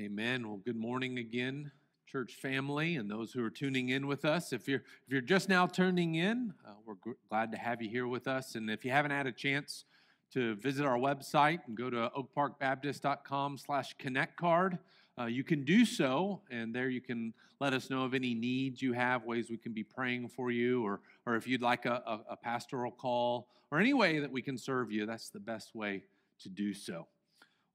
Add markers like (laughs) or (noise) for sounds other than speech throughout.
Amen. Well, good morning again, church family, and those who are tuning in with us. If you're if you're just now tuning in, uh, we're g- glad to have you here with us. And if you haven't had a chance to visit our website and go to oakparkbaptist.com/slash/connect card, uh, you can do so, and there you can let us know of any needs you have, ways we can be praying for you, or or if you'd like a, a, a pastoral call, or any way that we can serve you. That's the best way to do so.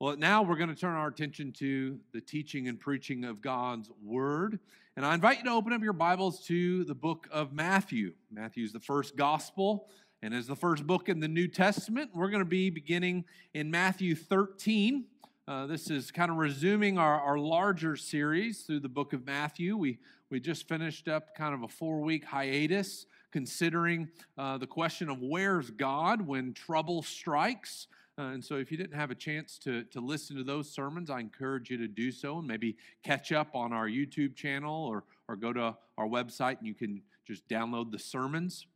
Well, now we're going to turn our attention to the teaching and preaching of God's Word. And I invite you to open up your Bibles to the book of Matthew. Matthew is the first gospel and is the first book in the New Testament. We're going to be beginning in Matthew 13. Uh, this is kind of resuming our, our larger series through the book of Matthew. We, we just finished up kind of a four week hiatus considering uh, the question of where's God when trouble strikes. Uh, and so, if you didn't have a chance to, to listen to those sermons, I encourage you to do so and maybe catch up on our YouTube channel or, or go to our website and you can just download the sermons.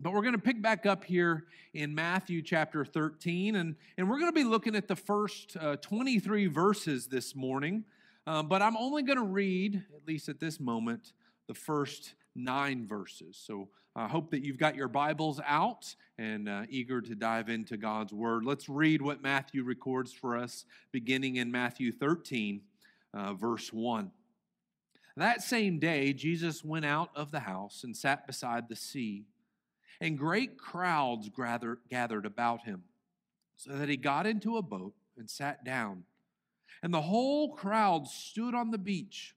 But we're going to pick back up here in Matthew chapter 13, and, and we're going to be looking at the first uh, 23 verses this morning. Uh, but I'm only going to read, at least at this moment, the first nine verses. So I hope that you've got your Bibles out and uh, eager to dive into God's Word. Let's read what Matthew records for us, beginning in Matthew 13, uh, verse 1. That same day, Jesus went out of the house and sat beside the sea, and great crowds gathered, gathered about him, so that he got into a boat and sat down. And the whole crowd stood on the beach,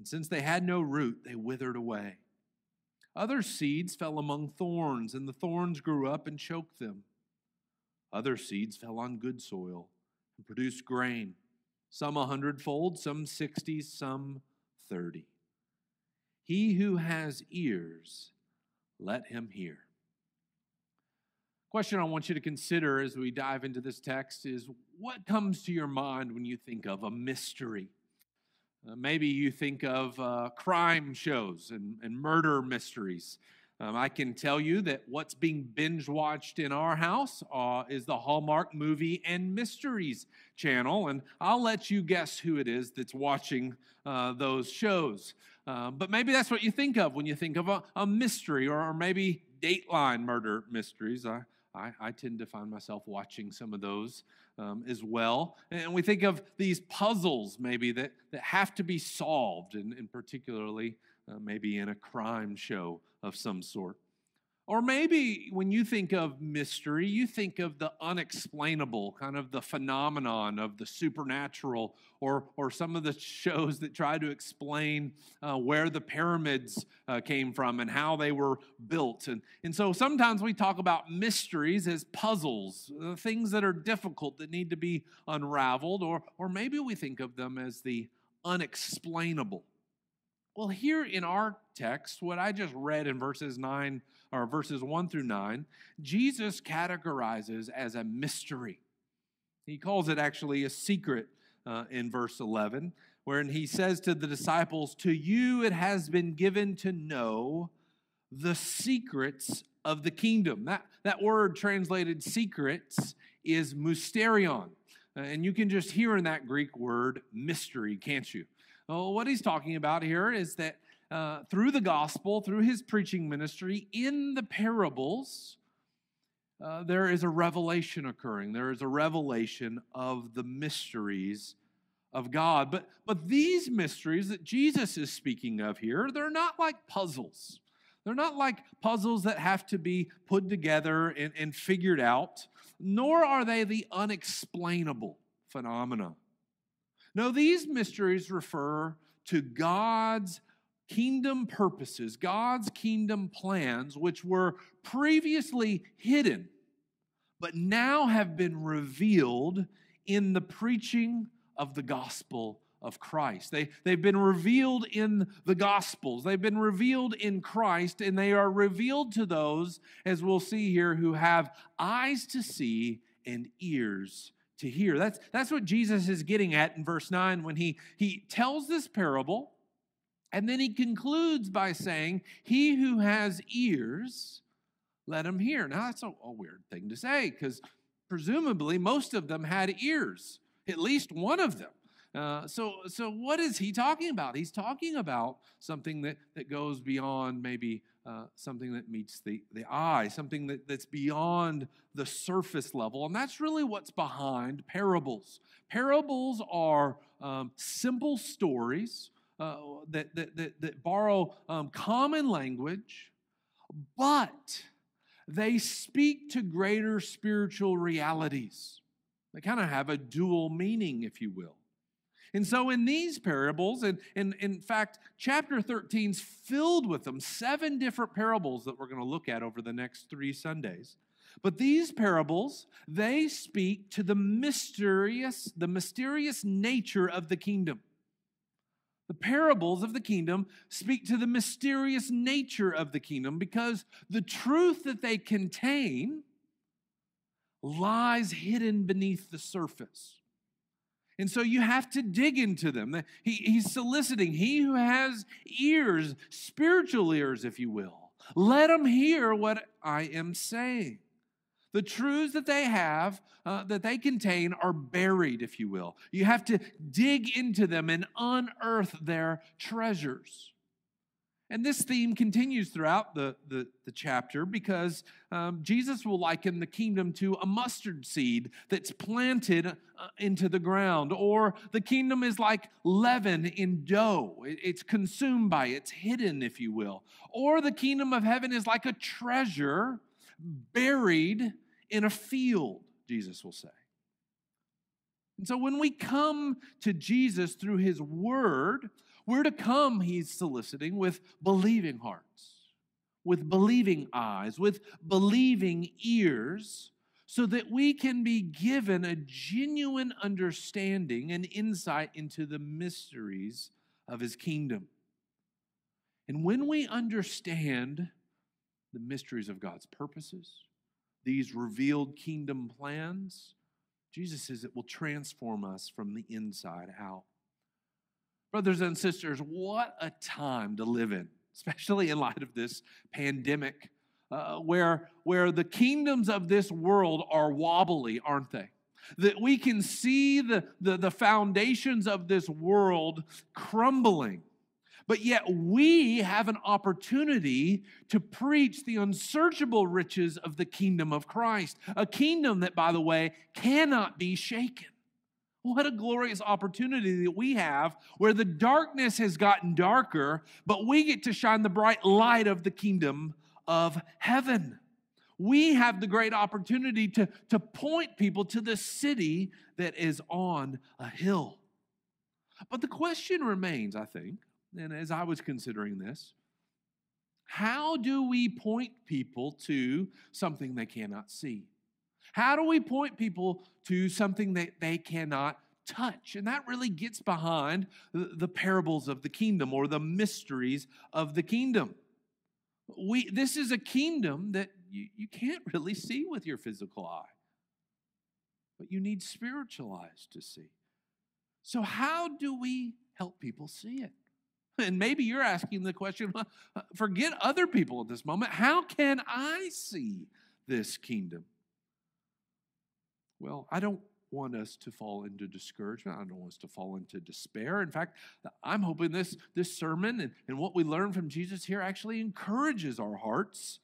and since they had no root, they withered away. Other seeds fell among thorns, and the thorns grew up and choked them. Other seeds fell on good soil and produced grain, some a hundredfold, some sixty, some thirty. He who has ears, let him hear. Question I want you to consider as we dive into this text is what comes to your mind when you think of a mystery? Uh, maybe you think of uh, crime shows and, and murder mysteries. Um, I can tell you that what's being binge watched in our house uh, is the Hallmark Movie and Mysteries channel, and I'll let you guess who it is that's watching uh, those shows. Um, but maybe that's what you think of when you think of a, a mystery or, or, maybe Dateline murder mysteries. I, I, I, tend to find myself watching some of those um, as well. And we think of these puzzles maybe that, that have to be solved, and, and particularly uh, maybe in a crime show of some sort. Or maybe when you think of mystery, you think of the unexplainable, kind of the phenomenon of the supernatural, or, or some of the shows that try to explain uh, where the pyramids uh, came from and how they were built. And, and so sometimes we talk about mysteries as puzzles, uh, things that are difficult that need to be unraveled, or, or maybe we think of them as the unexplainable. Well, here in our text, what I just read in verses 9 or verses 1 through 9, Jesus categorizes as a mystery. He calls it actually a secret uh, in verse 11, wherein he says to the disciples, To you it has been given to know the secrets of the kingdom. That, that word translated secrets is mysterion. And you can just hear in that Greek word mystery, can't you? Well, what he's talking about here is that uh, through the gospel, through his preaching ministry, in the parables, uh, there is a revelation occurring. There is a revelation of the mysteries of God. But, but these mysteries that Jesus is speaking of here, they're not like puzzles. They're not like puzzles that have to be put together and, and figured out, nor are they the unexplainable phenomena no, these mysteries refer to God's kingdom purposes, God's kingdom plans, which were previously hidden, but now have been revealed in the preaching of the gospel of Christ. They, they've been revealed in the Gospels, they've been revealed in Christ, and they are revealed to those, as we'll see here, who have eyes to see and ears to hear. That's, that's what Jesus is getting at in verse 9 when he, he tells this parable, and then he concludes by saying, He who has ears, let him hear. Now, that's a, a weird thing to say because presumably most of them had ears, at least one of them. Uh, so, so what is he talking about? He's talking about something that, that goes beyond maybe uh, something that meets the, the eye, something that, that's beyond the surface level. And that's really what's behind parables. Parables are um, simple stories uh, that, that, that, that, borrow um, common language, but they speak to greater spiritual realities. They kind of have a dual meaning, if you will. And so, in these parables, and, and in fact, chapter 13 is filled with them, seven different parables that we're going to look at over the next three Sundays. But these parables, they speak to the mysterious, the mysterious nature of the kingdom. The parables of the kingdom speak to the mysterious nature of the kingdom because the truth that they contain lies hidden beneath the surface. And so you have to dig into them. He, he's soliciting, he who has ears, spiritual ears, if you will, let him hear what I am saying. The truths that they have, uh, that they contain, are buried, if you will. You have to dig into them and unearth their treasures. And this theme continues throughout the, the, the chapter because um, Jesus will liken the kingdom to a mustard seed that's planted uh, into the ground, or the kingdom is like leaven in dough. It, it's consumed by, it's hidden, if you will. Or the kingdom of heaven is like a treasure buried in a field, Jesus will say. And so when we come to Jesus through his word, we're to come, he's soliciting, with believing hearts, with believing eyes, with believing ears, so that we can be given a genuine understanding and insight into the mysteries of his kingdom. And when we understand the mysteries of God's purposes, these revealed kingdom plans, Jesus says it will transform us from the inside out. Brothers and sisters, what a time to live in, especially in light of this pandemic, uh, where, where the kingdoms of this world are wobbly, aren't they? That we can see the, the, the foundations of this world crumbling. But yet, we have an opportunity to preach the unsearchable riches of the kingdom of Christ, a kingdom that, by the way, cannot be shaken. What a glorious opportunity that we have where the darkness has gotten darker, but we get to shine the bright light of the kingdom of heaven. We have the great opportunity to, to point people to the city that is on a hill. But the question remains, I think, and as I was considering this, how do we point people to something they cannot see? How do we point people to something that they cannot touch? And that really gets behind the parables of the kingdom or the mysteries of the kingdom. We, this is a kingdom that you, you can't really see with your physical eye, but you need spiritual eyes to see. So, how do we help people see it? And maybe you're asking the question uh, forget other people at this moment. How can I see this kingdom? Well, I don't want us to fall into discouragement. I don't want us to fall into despair. In fact, I'm hoping this, this sermon and, and what we learn from Jesus here actually encourages our hearts.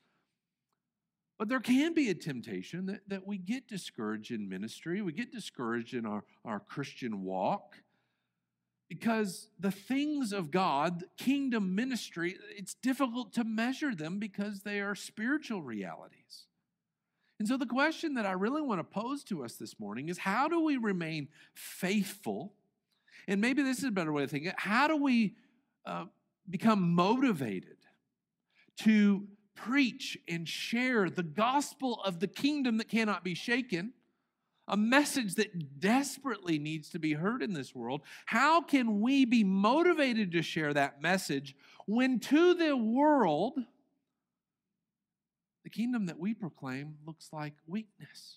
But there can be a temptation that, that we get discouraged in ministry, we get discouraged in our, our Christian walk. Because the things of God, kingdom ministry, it's difficult to measure them because they are spiritual realities. And so, the question that I really want to pose to us this morning is how do we remain faithful? And maybe this is a better way to think it. How do we uh, become motivated to preach and share the gospel of the kingdom that cannot be shaken a message that desperately needs to be heard in this world. How can we be motivated to share that message when to the world, the kingdom that we proclaim looks like weakness?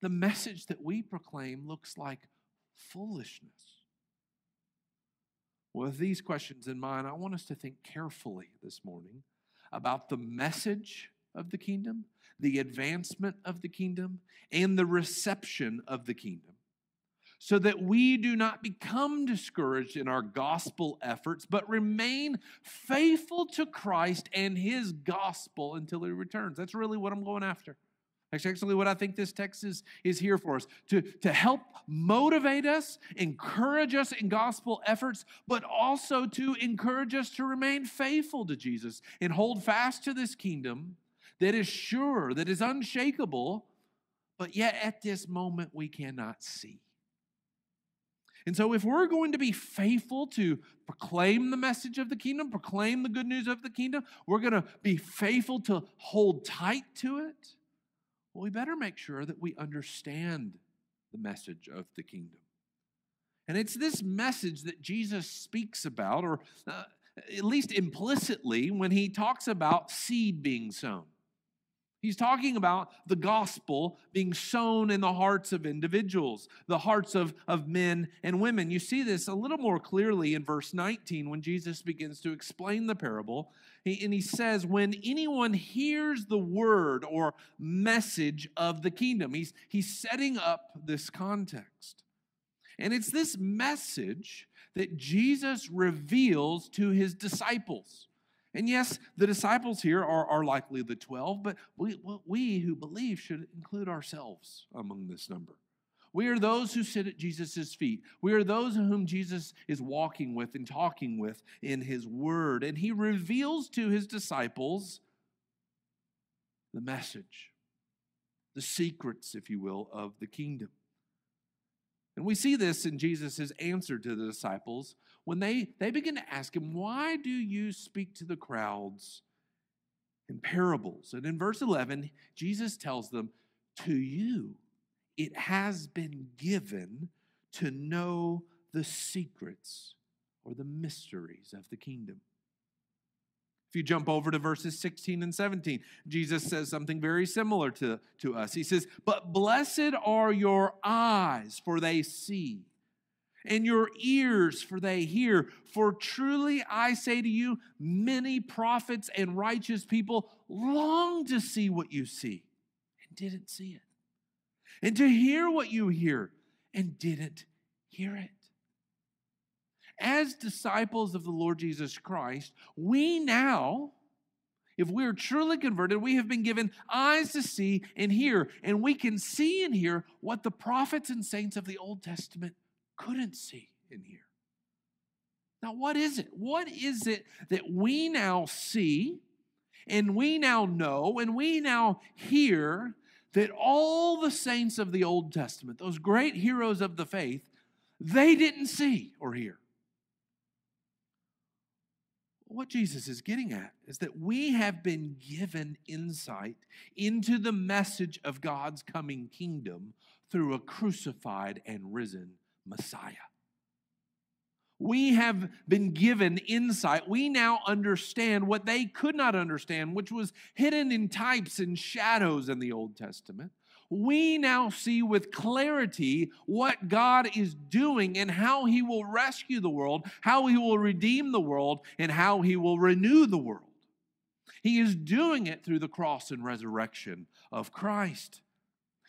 The message that we proclaim looks like foolishness. With these questions in mind, I want us to think carefully this morning about the message of the kingdom, the advancement of the kingdom, and the reception of the kingdom, so that we do not become discouraged in our gospel efforts, but remain faithful to Christ and his gospel until he returns. That's really what I'm going after. That's actually what I think this text is, is here for us to, to help motivate us, encourage us in gospel efforts, but also to encourage us to remain faithful to Jesus and hold fast to this kingdom that is sure, that is unshakable, but yet at this moment we cannot see. And so, if we're going to be faithful to proclaim the message of the kingdom, proclaim the good news of the kingdom, we're going to be faithful to hold tight to it well, we better make sure that we understand the message of the kingdom. And it's this message that Jesus speaks about, or uh, at least implicitly, when he talks about seed being sown. He's talking about the gospel being sown in the hearts of individuals, the hearts of, of men and women. You see this a little more clearly in verse 19 when Jesus begins to explain the parable. He, and he says, When anyone hears the word or message of the kingdom, he's, he's setting up this context. And it's this message that Jesus reveals to his disciples. And yes, the disciples here are, are likely the 12, but we, we who believe should include ourselves among this number. We are those who sit at Jesus' feet. We are those whom Jesus is walking with and talking with in his word. And he reveals to his disciples the message, the secrets, if you will, of the kingdom. And we see this in Jesus' answer to the disciples when they, they begin to ask him, Why do you speak to the crowds in parables? And in verse 11, Jesus tells them, To you it has been given to know the secrets or the mysteries of the kingdom. If you jump over to verses 16 and 17, Jesus says something very similar to, to us. He says, But blessed are your eyes, for they see, and your ears, for they hear. For truly I say to you, many prophets and righteous people long to see what you see and didn't see it, and to hear what you hear and didn't hear it as disciples of the Lord Jesus Christ, we now, if we're truly converted, we have been given eyes to see and hear, and we can see and hear what the prophets and saints of the Old Testament couldn't see in here. Now, what is it? What is it that we now see and we now know and we now hear that all the saints of the Old Testament, those great heroes of the faith, they didn't see or hear? what Jesus is getting at is that we have been given insight into the message of God's coming kingdom through a crucified and risen Messiah. We have been given insight. We now understand what they could not understand, which was hidden in types and shadows in the Old Testament we now see with clarity what God is doing and how He will rescue the world, how He will redeem the world, and how He will renew the world. He is doing it through the cross and resurrection of Christ.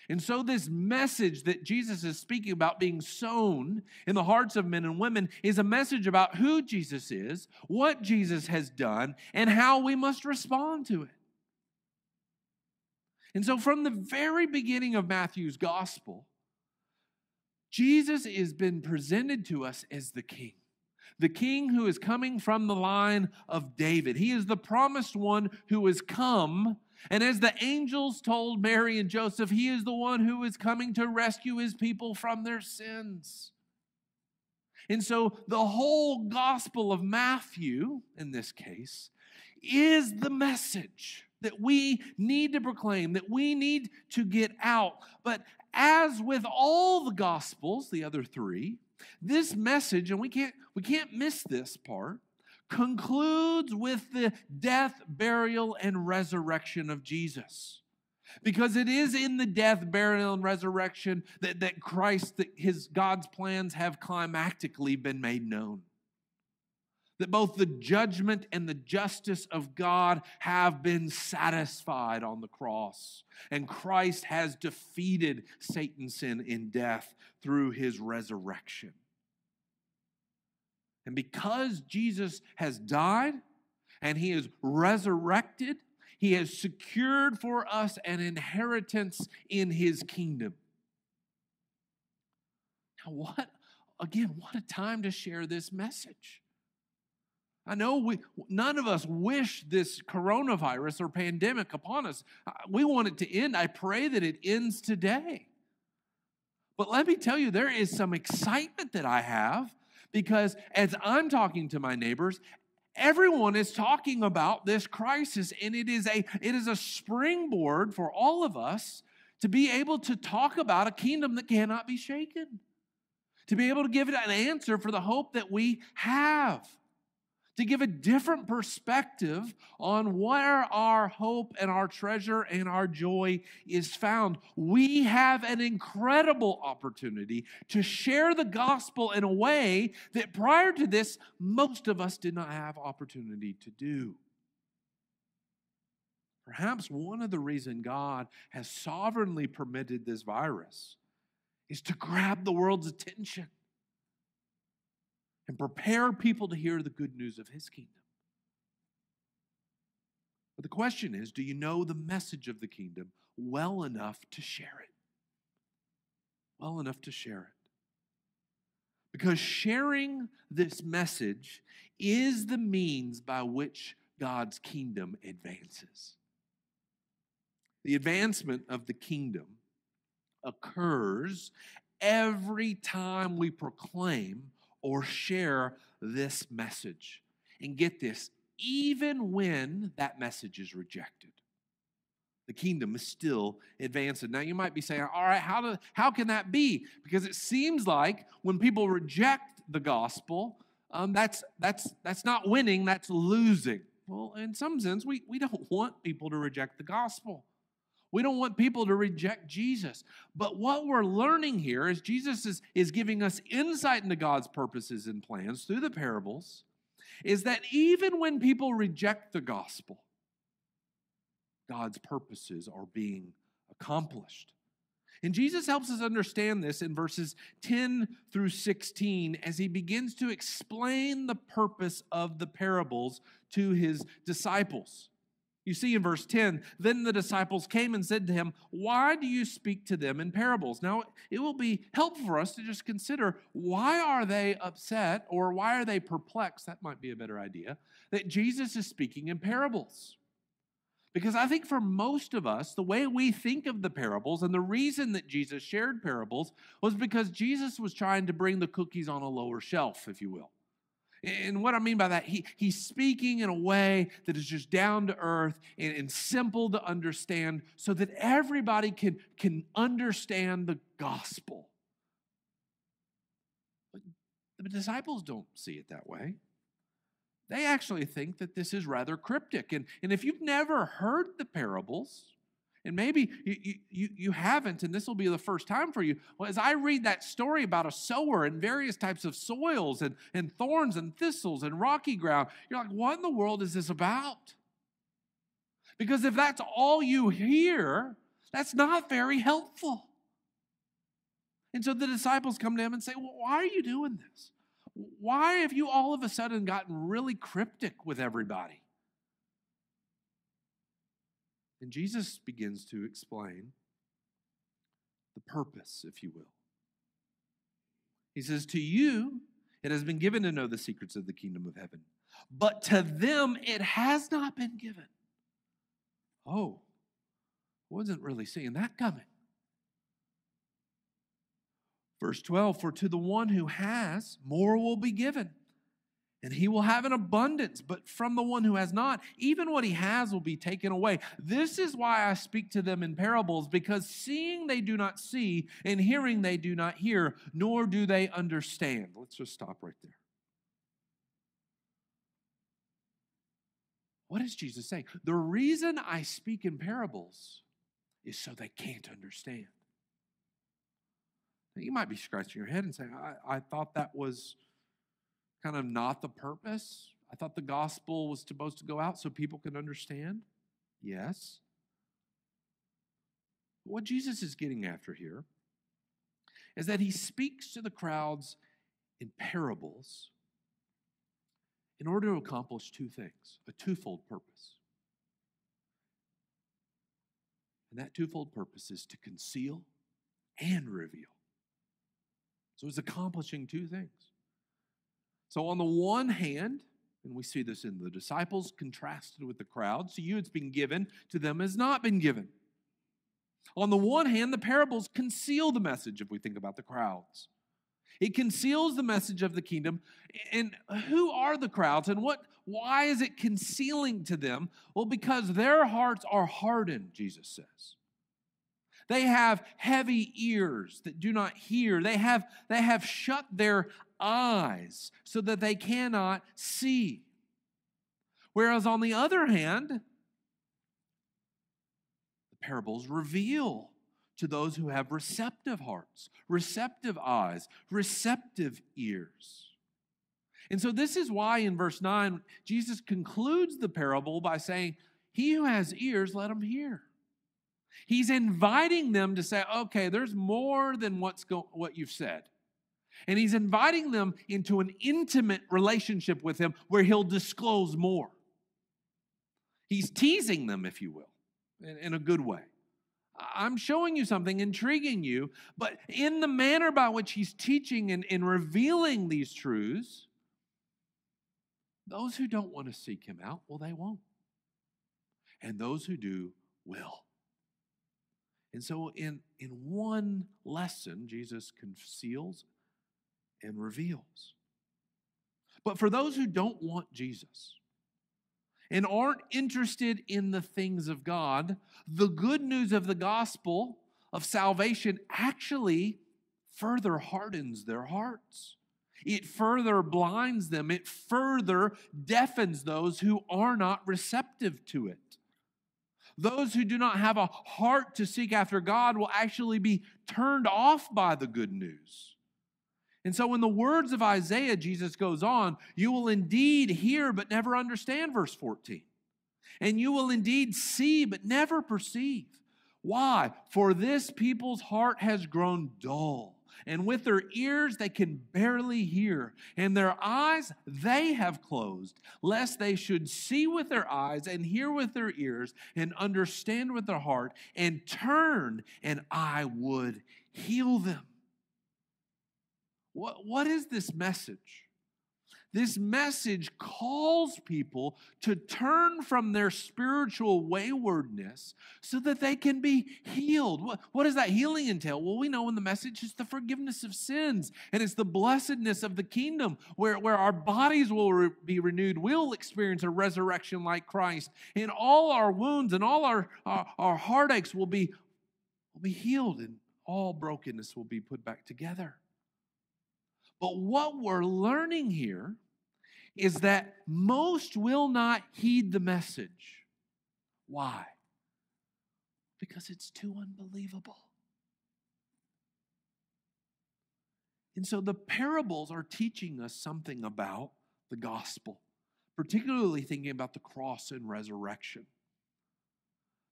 And so, this message that Jesus is speaking about being sown in the hearts of men and women is a message about who Jesus is, what Jesus has done, and how we must respond to it. And so, from the very beginning of Matthew's gospel, Jesus has been presented to us as the king, the king who is coming from the line of David. He is the promised one who has come. And as the angels told Mary and Joseph, he is the one who is coming to rescue his people from their sins. And so the whole gospel of Matthew, in this case, is the message that we need to proclaim, that we need to get out. But as with all the gospels, the other three, this message, and we can't we can't miss this part, concludes with the death, burial, and resurrection of Jesus. Because it is in the death, burial, and resurrection that, that Christ, that his God's plans have climactically been made known that both the judgment and the justice of God have been satisfied on the cross. And Christ has defeated Satan's sin in death through his resurrection. And because Jesus has died and he is resurrected, he has secured for us an inheritance in his kingdom. Now, what, again, what a time to share this message. I know we, none of us wish this coronavirus or pandemic upon us. We want it to end. I pray that it ends today. But let me tell you, there is some excitement that I have because as I'm talking to my neighbors, everyone is talking about this crisis, and it is a, it is a springboard for all of us to be able to talk about a kingdom that cannot be shaken, to be able to give it an answer for the hope that we have to give a different perspective on where our hope and our treasure and our joy is found. We have an incredible opportunity to share the gospel in a way that prior to this, most of us did not have opportunity to do. Perhaps one of the reasons God has sovereignly permitted this virus is to grab the world's attention and prepare people to hear the good news of his kingdom. But the question is do you know the message of the kingdom well enough to share it? Well enough to share it. Because sharing this message is the means by which God's kingdom advances. The advancement of the kingdom occurs every time we proclaim or share this message. And get this, even when that message is rejected, the kingdom is still advancing. Now you might be saying, all right, how, do, how can that be? Because it seems like when people reject the gospel, um, that's, that's, that's not winning, that's losing. Well, in some sense, we, we don't (laughs) want people to reject the gospel. We don't want people to reject Jesus. But what we're learning here is Jesus is, is giving us insight into God's purposes and plans through the parables, is that even when people reject the gospel, God's purposes are being accomplished. And Jesus helps us understand this in verses 10 through 16 as he begins to explain the purpose of the parables to his disciples. You see in verse 10, then the disciples came and said to him, Why do you speak to them in parables? Now, it will be helpful for us to just consider why are they upset or why are they perplexed? That might be a better idea. That Jesus is speaking in parables. Because I think for most of us, the way we think of the parables and the reason that Jesus shared parables was because Jesus was trying to bring the cookies on a lower shelf, if you will. And what I mean by that, he, he's speaking in a way that is just down to earth and, and simple to understand so that everybody can, can understand the gospel. But the disciples don't see it that way. They actually think that this is rather cryptic. And, and if you've never heard the parables, and maybe you, you, you haven't, and this will be the first time for you. Well, as I read that story about a sower and various types of soils and, and thorns and thistles and rocky ground, you're like, what in the world is this about? Because if that's all you hear, that's not very helpful. And so the disciples come to him and say, Well, why are you doing this? Why have you all of a sudden gotten really cryptic with everybody? And Jesus begins to explain the purpose, if you will. He says, To you, it has been given to know the secrets of the kingdom of heaven, but to them it has not been given. Oh, wasn't really seeing that coming. Verse 12 For to the one who has, more will be given and he will have an abundance, but from the one who has not, even what he has will be taken away. This is why I speak to them in parables, because seeing they do not see, and hearing they do not hear, nor do they understand. Let's just stop right there. What is Jesus saying? The reason I speak in parables is so they can't understand. Now, you might be scratching your head and saying, I, I thought that was kind of not the purpose. I thought the gospel was supposed to go out so people could understand. Yes. What Jesus is getting after here is that he speaks to the crowds in parables in order to accomplish two things a twofold purpose. And that twofold purpose is to conceal and reveal. So he's accomplishing two things. So, on the one hand, and we see this in the disciples contrasted with the crowd, to you it's been given, to them has not been given. On the one hand, the parables conceal the message if we think about the crowds. It conceals the message of the kingdom. And who are the crowds and what why is it concealing to them? Well, because their hearts are hardened, Jesus says. They have heavy ears that do not hear. They have, they have shut their eyes so that they cannot see. Whereas on the other hand, the parables reveal to those who have receptive hearts, receptive eyes, receptive ears. And so, this is why in verse 9, Jesus concludes the parable by saying, He who has ears, let him hear. He's inviting them to say, okay, there's more than what's go- what you've said. And he's inviting them into an intimate relationship with him where he'll disclose more. He's teasing them, if you will, in, in a good way. I'm showing you something, intriguing you, but in the manner by which he's teaching and, and revealing these truths, those who don't want to seek him out, well, they won't. And those who do will. And so, in, in one lesson, Jesus conceals and reveals. But for those who don't want Jesus and aren't interested in the things of God, the good news of the gospel of salvation actually further hardens their hearts. It further blinds them. It further deafens those who are not receptive to it. Those who do not have a heart to seek after God will actually be turned off by the good news. And so, in the words of Isaiah, Jesus goes on, you will indeed hear but never understand, verse 14. And you will indeed see but never perceive. Why? For this people's heart has grown dull and with their ears they can barely hear, and their eyes they have closed, lest they should see with their eyes and hear with their ears and understand with their heart and turn, and I would heal them. What, what is this message? This message calls people to turn from their spiritual waywardness so that they can be healed. What, what, does that healing entail? Well, we know in the message it's the forgiveness of sins and it's the blessedness of the kingdom where, where our bodies will re- be renewed. We'll experience a resurrection like Christ, and all our wounds and all our, our, our heartaches will be, will be healed, and all brokenness will be put back together. But what we're learning here is that most will not heed the message. Why? Because it's too unbelievable. And so the parables are teaching us something about the gospel, particularly thinking about the cross and resurrection.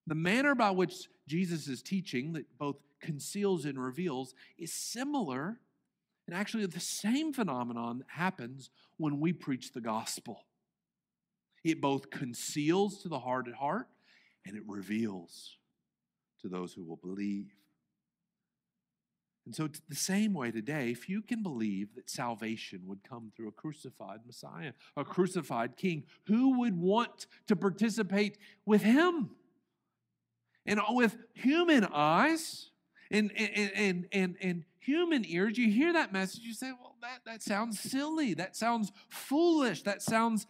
The manner by which Jesus is teaching, that both conceals and reveals, is similar and actually, the same phenomenon happens when we preach the gospel. It both conceals to the hard at heart and it reveals to those who will believe. And so, the same way today, you can believe that salvation would come through a crucified Messiah, a crucified King, who would want to participate with him? And with human eyes, And, and, and, and, and human ears, you hear that message, you say, well, that, that sounds silly. That sounds foolish. That sounds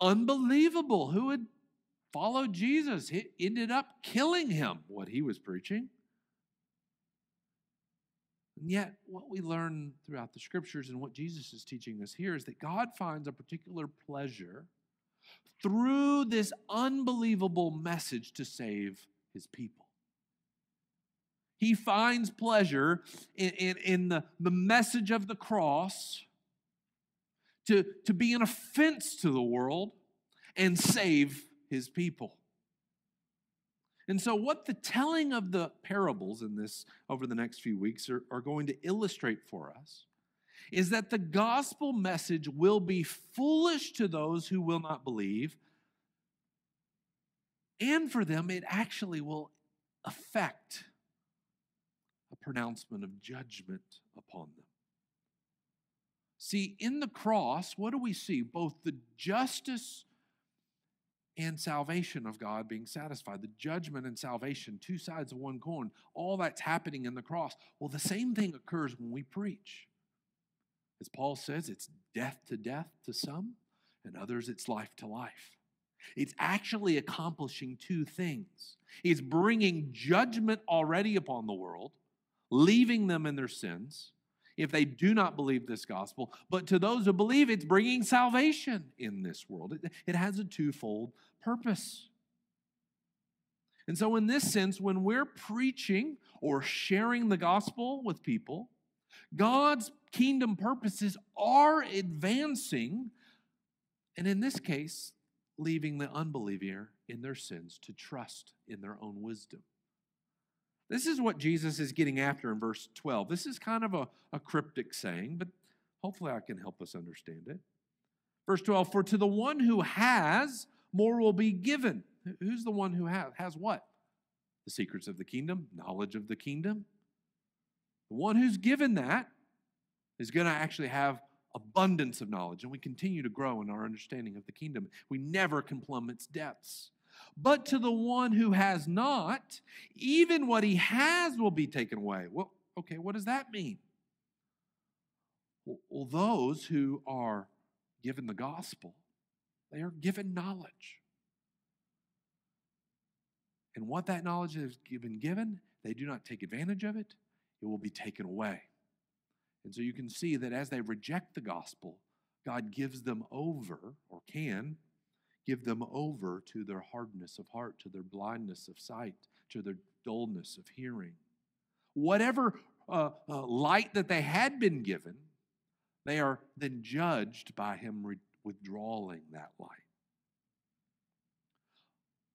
unbelievable. Who would follow Jesus? He ended up killing him, what he was preaching. And yet, what we learn throughout the scriptures and what Jesus is teaching us here is that God finds a particular pleasure through this unbelievable message to save his people. He finds pleasure in, in, in, the, the message of the cross to, to be an offense to the world and save his people. And so, what the telling of the parables in this over the next few weeks are, are going to illustrate for us is that the gospel message will be foolish to those who will not believe, and for them, it actually will affect a pronouncement of judgment upon them. See, in the cross, what do we see? Both the justice and salvation of God being satisfied, the judgment and salvation, two sides of one coin, all that's happening in the cross. Well, the same thing occurs when we preach. As Paul says, it's death to death to some, and others it's life to life. It's actually accomplishing two things it's bringing judgment already upon the world, leaving them in their sins if they do not believe this gospel. But to those who believe, it's bringing salvation in this world. It, it has a twofold purpose. And so, in this sense, when we're preaching or sharing the gospel with people, God's kingdom purposes are advancing, and in this case, leaving the unbeliever in their sins to trust in their own wisdom. This is what Jesus is getting after in verse 12. This is kind of a, a cryptic saying, but hopefully I can help us understand it. Verse 12 For to the one who has, more will be given. Who's the one who has? Has what? The secrets of the kingdom, knowledge of the kingdom. The one who's given that is going to actually have abundance of knowledge, and we continue to grow in our understanding of the kingdom. We never can plumb its depths. But to the one who has not, even what he has will be taken away. Well, okay, what does that mean? Well, those who are given the gospel, they are given knowledge. And what that knowledge has been given, they do not take advantage of it, it will be taken away. And so you can see that as they reject the gospel, God gives them over, or can give them over to their hardness of heart, to their blindness of sight, to their dullness of hearing. Whatever uh, uh, light that they had been given, they are then judged by Him re- withdrawing that light.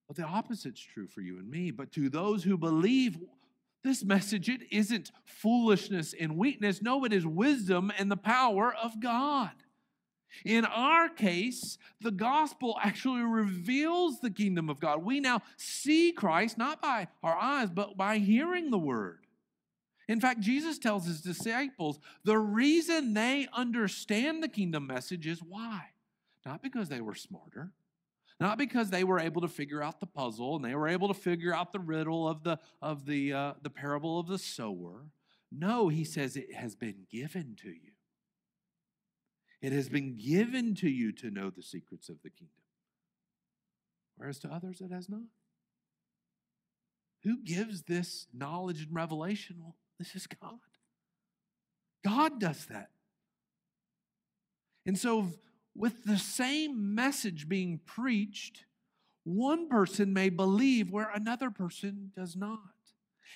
But the opposite's true for you and me. But to those who believe, this message, it isn't foolishness and weakness. No, it is wisdom and the power of God. In our case, the gospel actually reveals the kingdom of God. We now see Christ not by our eyes, but by hearing the word. In fact, Jesus tells his disciples the reason they understand the kingdom message is why? Not because they were smarter, not because they were able to figure out the puzzle and they were able to figure out the riddle of the, of the, uh, the parable of the sower. No, he says it has been given to you. It has been given to you to know the secrets of the kingdom, whereas to others it has not. Who gives this knowledge and revelation? Well, this is God. God does that. And so, with the same message being preached, one person may believe where another person does not.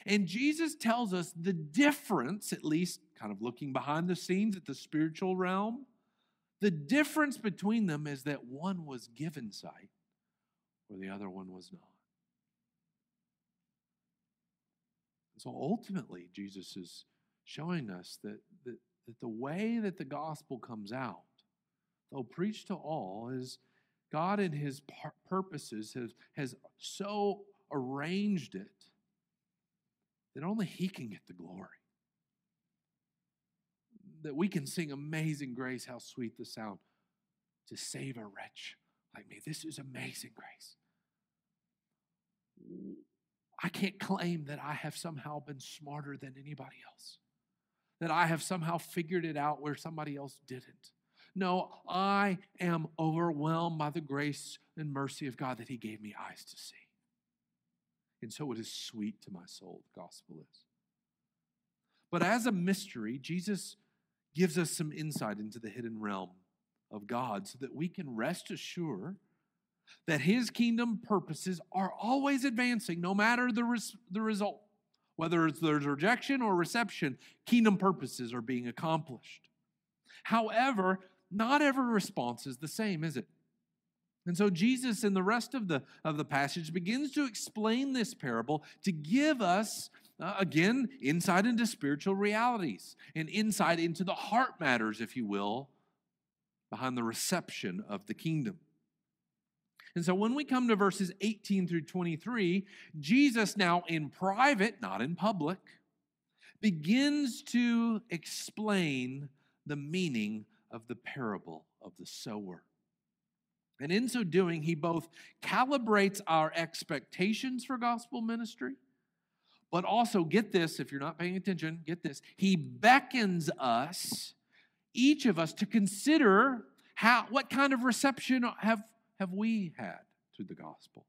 And Jesus tells us the difference, at least kind of looking behind the scenes at the spiritual realm, the difference between them is that one was given sight, where the other one was not. so ultimately, Jesus is showing us that, that, that the way that the gospel comes out, though preached to all, is God in his purposes has, has so arranged it that only he can get the glory that we can sing Amazing Grace, how sweet the sound to save a wretch like me. This is amazing grace. I can't claim that I have somehow been smarter than anybody else, that I have somehow figured it out where somebody else didn't. No, I am overwhelmed by the grace and mercy of God that He gave me eyes to see. And so it is sweet to my soul, the gospel is. But as a mystery, Jesus gives us some insight into the hidden realm of God so that we can rest assured that His kingdom purposes are always advancing, no matter the, res- the result. Whether it's there's rejection or reception, kingdom purposes are being accomplished. However, not every response is the same, is it? And so Jesus in the rest of the, of the passage begins to explain this parable to give us, uh, again, insight into spiritual realities and insight into the heart matters, if you will, behind the reception of the kingdom. And so when we come to verses 18 through 23, Jesus now in private, not in public, begins to explain the meaning of the parable of the sower. And in so doing, he both calibrates our expectations for gospel ministry, but also, get this, if you're not paying attention, get this, he beckons us, each of us, to consider how, what kind of reception have, have we had to the gospel?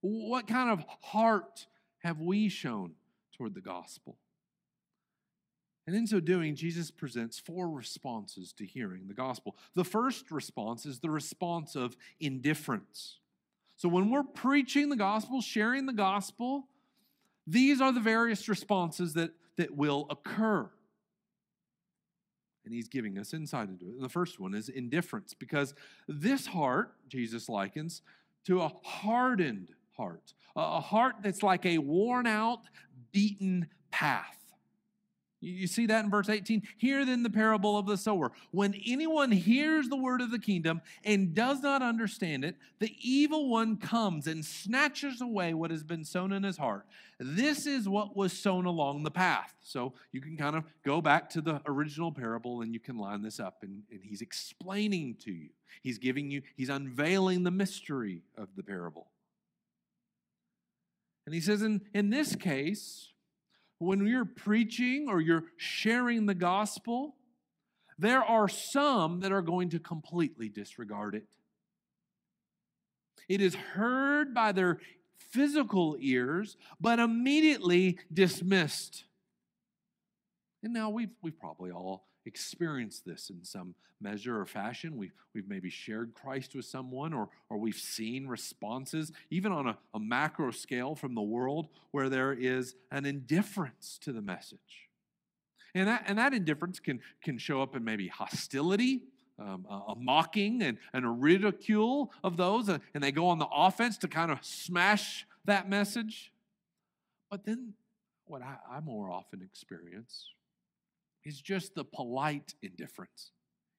What kind of heart have we shown toward the gospel? And in so doing, Jesus presents four responses to hearing the gospel. The first response is the response of indifference. So when we're preaching the gospel, sharing the gospel, these are the various responses that, that will occur. And he's giving us insight into it. And the first one is indifference, because this heart, Jesus likens to a hardened heart, a heart that's like a worn out, beaten path. You see that in verse 18? Hear then the parable of the sower. When anyone hears the word of the kingdom and does not understand it, the evil one comes and snatches away what has been sown in his heart. This is what was sown along the path. So you can kind of go back to the original parable and you can line this up. And, and he's explaining to you, he's giving you, he's unveiling the mystery of the parable. And he says, in, in this case, when you're preaching or you're sharing the gospel, there are some that are going to completely disregard it. It is heard by their physical ears, but immediately dismissed. And now we've, we've probably all experienced this in some measure or fashion. We've, we've maybe shared Christ with someone, or, or we've seen responses, even on a, a macro scale from the world, where there is an indifference to the message. And that, and that indifference can, can show up in maybe hostility, um, a, a, mocking, and, and a ridicule of those, and they go on the offense to kind of smash that message. But then, what I, I more often experience is just the polite indifference.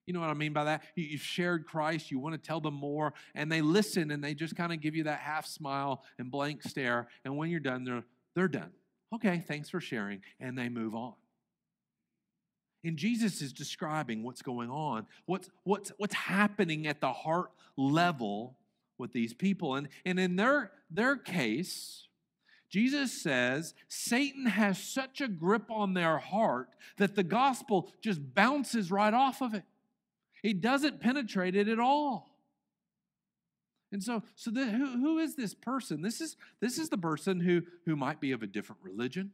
You know what I mean by that? You've shared Christ, you want to tell them more, and they listen and they just kind of give you that half smile and blank stare. And when you're done, they're, they're done. Okay, thanks for sharing. And they move on. And Jesus is describing what's going on, what's, what's, what's happening at the heart level with these people. And, and in their, their case, Jesus says Satan has such a grip on their heart that the gospel just bounces right off of it. It doesn't penetrate it at all. And so, so the, who, who is this person? This is, this is the person who, who might be of a different religion,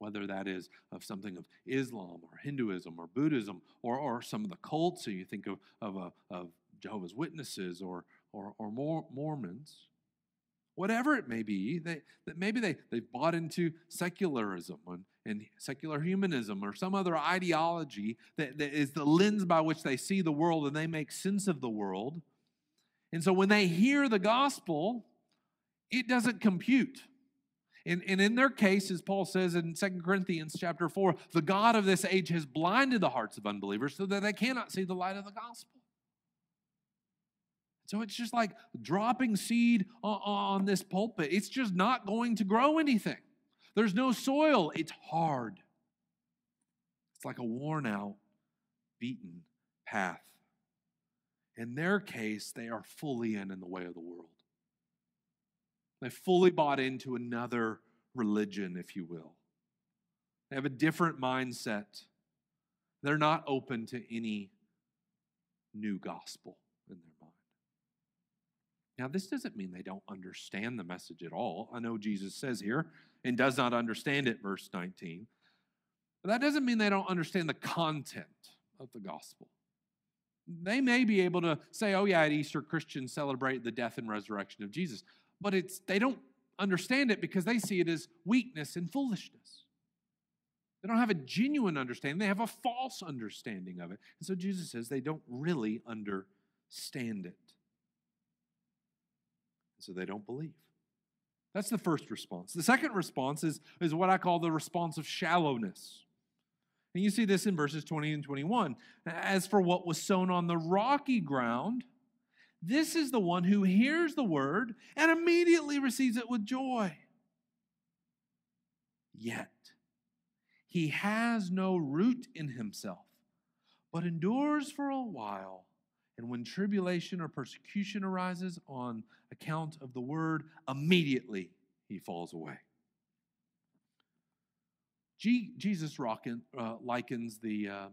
whether that is of something of Islam or Hinduism or Buddhism or, or some of the cults. So you think of, of, a, of Jehovah's Witnesses or, or, or Mormons whatever it may be, they, that maybe they, they've bought into secularism and, and secular humanism or some other ideology that, that is the lens by which they see the world and they make sense of the world. And so when they hear the gospel, it doesn't compute. And, and in their case, as Paul says in 2 Corinthians chapter 4, the God of this age has blinded the hearts of unbelievers so that they cannot see the light of the gospel. So it's just like dropping seed on, this pulpit. It's just not going to grow anything. There's no soil. It's hard. It's like a worn out, beaten path. In their case, they are fully in in the way of the world. They fully bought into another religion, if you will. They have a different mindset. They're not open to any new gospel. Now, this doesn't mean they don't understand the message at all. I know Jesus says here, and does not understand it, verse 19. But that doesn't mean they don't understand the content of the gospel. They may be able to say, oh, yeah, at Easter, Christians celebrate the death and resurrection of Jesus. But it's, they don't understand it because they see it as weakness and foolishness. They don't have a genuine understanding, they have a false understanding of it. And so Jesus says they don't really understand it. So they don't believe. That's the first response. The second response is, is what I call the response of shallowness. And you see this in verses 20 and 21. As for what was sown on the rocky ground, this is the one who hears the word and immediately receives it with joy. Yet, he has no root in himself, but endures for a while. And when tribulation or persecution arises on account of the word, immediately he falls away. Jesus rockin, uh, likens the, uh,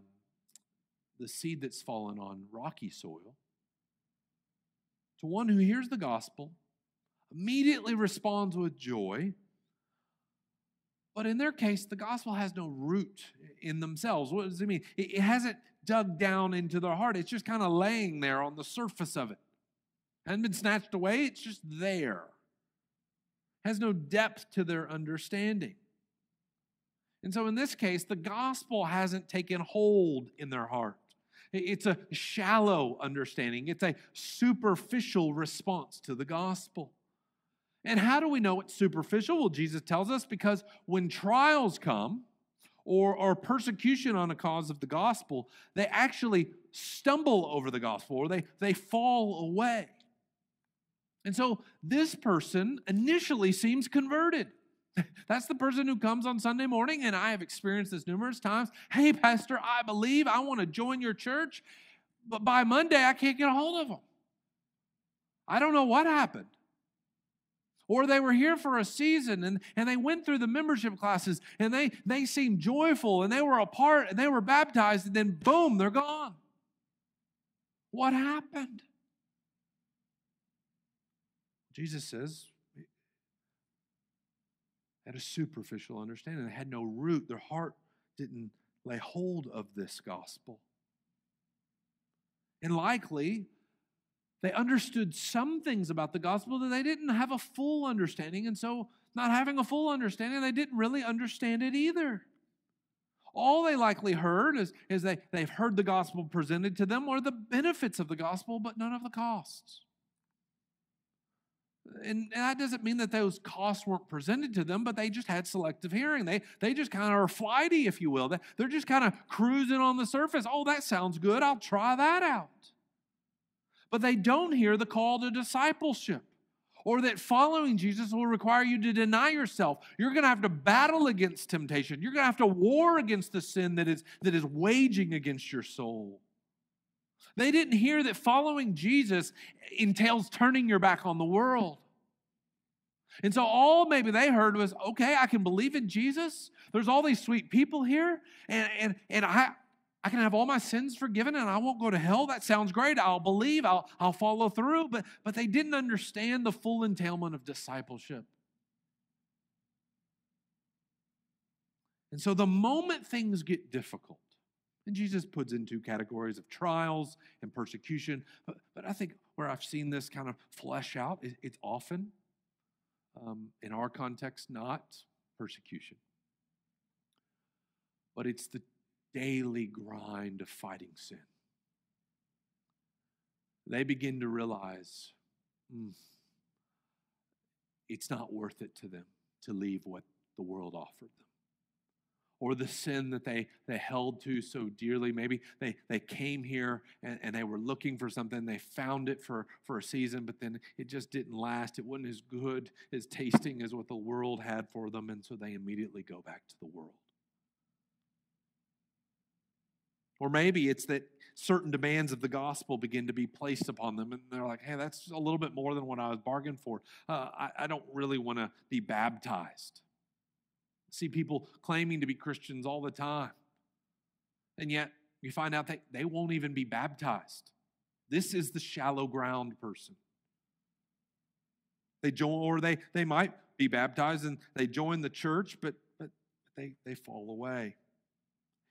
the seed that's fallen on rocky soil to one who hears the gospel, immediately responds with joy. But in their case, the gospel has no root in themselves. What does it mean? It hasn't dug down into their heart, it's just kind of laying there on the surface of it. Hasn't been snatched away, it's just there. Has no depth to their understanding. And so in this case, the gospel hasn't taken hold in their heart. It's a shallow understanding, it's a superficial response to the gospel. And how do we know it's superficial? Well, Jesus tells us because when trials come or, persecution on a cause of the gospel, they actually stumble over the gospel or they, they fall away. And so this person initially seems converted. (laughs) That's the person who comes on Sunday morning, and I have experienced this numerous times. Hey, Pastor, I believe I want to join your church, but by Monday I can't get a hold of them. I don't know what happened. Or they were here for a season and, and they went through the membership classes and they, they seemed joyful and they were a part and they were baptized, and then boom, they're gone. What happened? Jesus says, had a superficial understanding. They had no root. Their heart didn't lay hold of this gospel. And likely, they understood some things about the gospel that they didn't have a full understanding. And so, not having a full understanding, they didn't really understand it either. All they likely heard is, is they, they've heard the gospel presented to them or the benefits of the gospel, but none of the costs. And, that doesn't mean that those costs weren't presented to them, but they just had selective hearing. They, they just kind of are flighty, if you will. They, they're just kind of cruising on the surface. Oh, that sounds good. I'll try that out. But they don't hear the call to discipleship or that following Jesus will require you to deny yourself. You're going to have to battle against temptation. You're going to have to war against the sin that is, that is waging against your soul. They didn't hear that following Jesus entails turning your back on the world. And so all maybe they heard was, okay, I can believe in Jesus. There's all these sweet people here, and, and, and I, I can have all my sins forgiven and I won't go to hell. That sounds great. I'll believe, I'll, I'll follow through. But, but they didn't understand the full entailment of discipleship. And so the moment things get difficult, and Jesus puts in two categories of trials and persecution. But, but I think where I've seen this kind of flesh out, it, it's often, um, in our context, not persecution, but it's the daily grind of fighting sin. They begin to realize mm, it's not worth it to them to leave what the world offered them or the sin that they, they held to so dearly. Maybe they, they came here and, and they were looking for something. They found it for, for a season, but then it just didn't last. It wasn't as good, as tasting as what the world had for them. And so they immediately go back to the world. Or maybe it's that certain demands of the gospel begin to be placed upon them. And they're like, hey, that's a little bit more than what I was bargained for. Uh, I, I don't really want to be baptized. See people claiming to be Christians all the time. And yet, you find out that they won't even be baptized. This is the shallow ground person. They join, or they, they might be baptized and they join the church, but, but they, they fall away.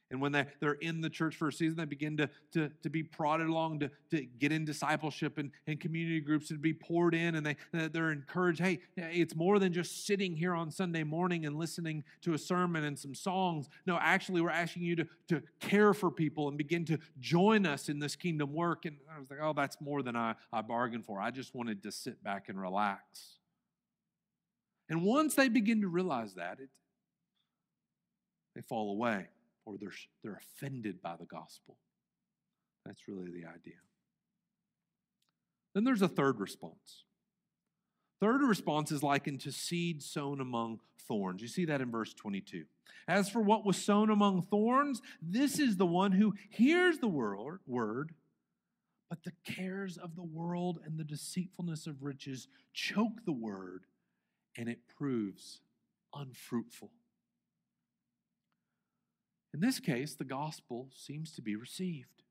And when they, they're in the church for a season, they begin to, to, to be prodded along to, to get in discipleship and, and community groups and be poured in. And they, they're encouraged hey, it's more than just sitting here on Sunday morning and listening to a sermon and some songs. No, actually, we're asking you to, to care for people and begin to join us in this kingdom work. And I was like, oh, that's more than I, I bargained for. I just wanted to sit back and relax. And once they begin to realize that, it, they fall away or they're, they're offended by the gospel. That's really the idea. Then there's a third response. Third response is likened to seed sown among thorns. You see that in verse 22. As for what was sown among thorns, this is the one who hears the word, but the cares of the world and the deceitfulness of riches choke the word, and it proves unfruitful. In this case, the gospel seems to be received.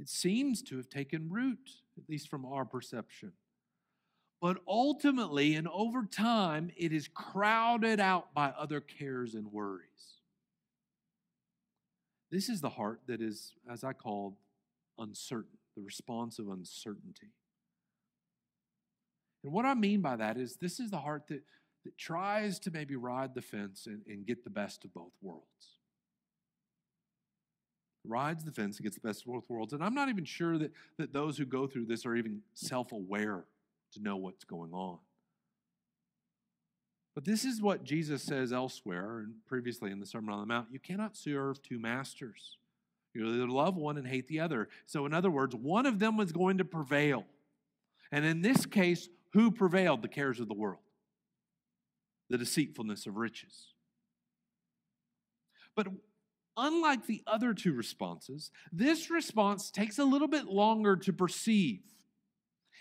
It seems to have taken root, at least from our perception. But ultimately and over time, it is crowded out by other cares and worries. This is the heart that is, as I called, uncertain, the response of uncertainty. And what I mean by that is this is the heart that, that tries to maybe ride the fence and, and get the best of both worlds rides the fence and gets the best of both worlds. And I'm not even sure that, that those who go through this are even self aware to know what's going on. But this is what Jesus says elsewhere and previously in the Sermon on the Mount you cannot serve two masters. You either love one and hate the other. So, in other words, one of them was going to prevail. And in this case, who prevailed? The cares of the world, the deceitfulness of riches. But unlike the other two responses, this response takes a little bit longer to perceive.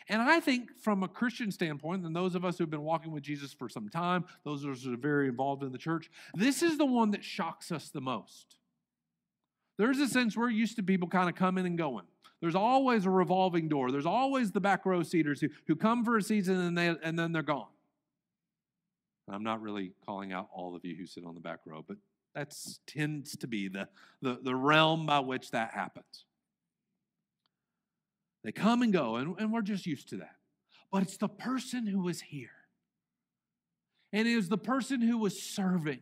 And I think, from a Christian standpoint, and those of us who've been walking with Jesus for some time, those of us who are very involved in the church, this is the one that shocks us the most. There's a sense we're used to people kind of coming and going. There's always a revolving door. There's always the back row seaters who, who come for a season and, they, and then they're gone. I'm not really calling out all of you who sit on the back row, but that tends to be the, the, the realm by which that happens. They come and go, and, and we're just used to that. But it's the person who was here. And it was the person who was serving.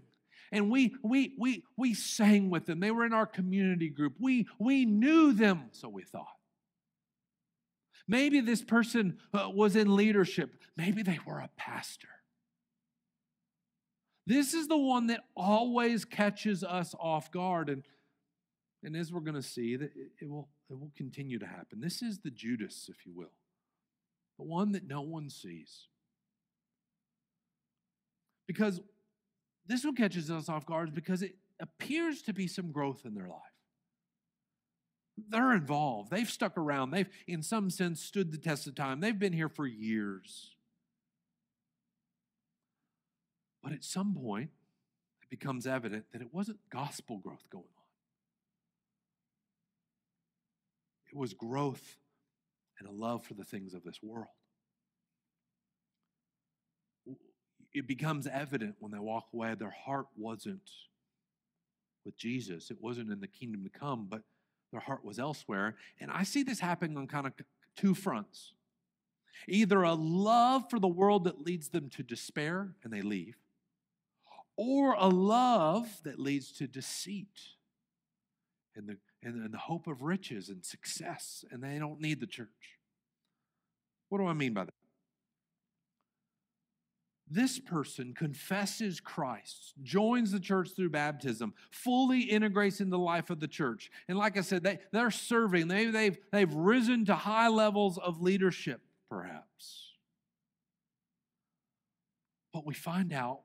And we we we we sang with them. They were in our community group. We we knew them, so we thought. Maybe this person uh, was in leadership. Maybe they were a pastor. This is the one that always catches us off guard. And, and as we're going to see, that it, it, will, it will continue to happen. This is the Judas, if you will, the one that no one sees. Because this one catches us off guard because it appears to be some growth in their life. They're involved. They've stuck around. They've, in some sense, stood the test of time. They've been here for years. But at some point, it becomes evident that it wasn't gospel growth going on, it was growth and a love for the things of this world. It becomes evident when they walk away, their heart wasn't with Jesus. It wasn't in the kingdom to come, but their heart was elsewhere. And I see this happening on kind of two fronts either a love for the world that leads them to despair and they leave, or a love that leads to deceit and the, and, and the hope of riches and success, and they don't need the church. What do I mean by that? This person confesses Christ, joins the church through baptism, fully integrates into the life of the church. And like I said, they, they're serving. They, they've, they've risen to high levels of leadership, perhaps. But we find out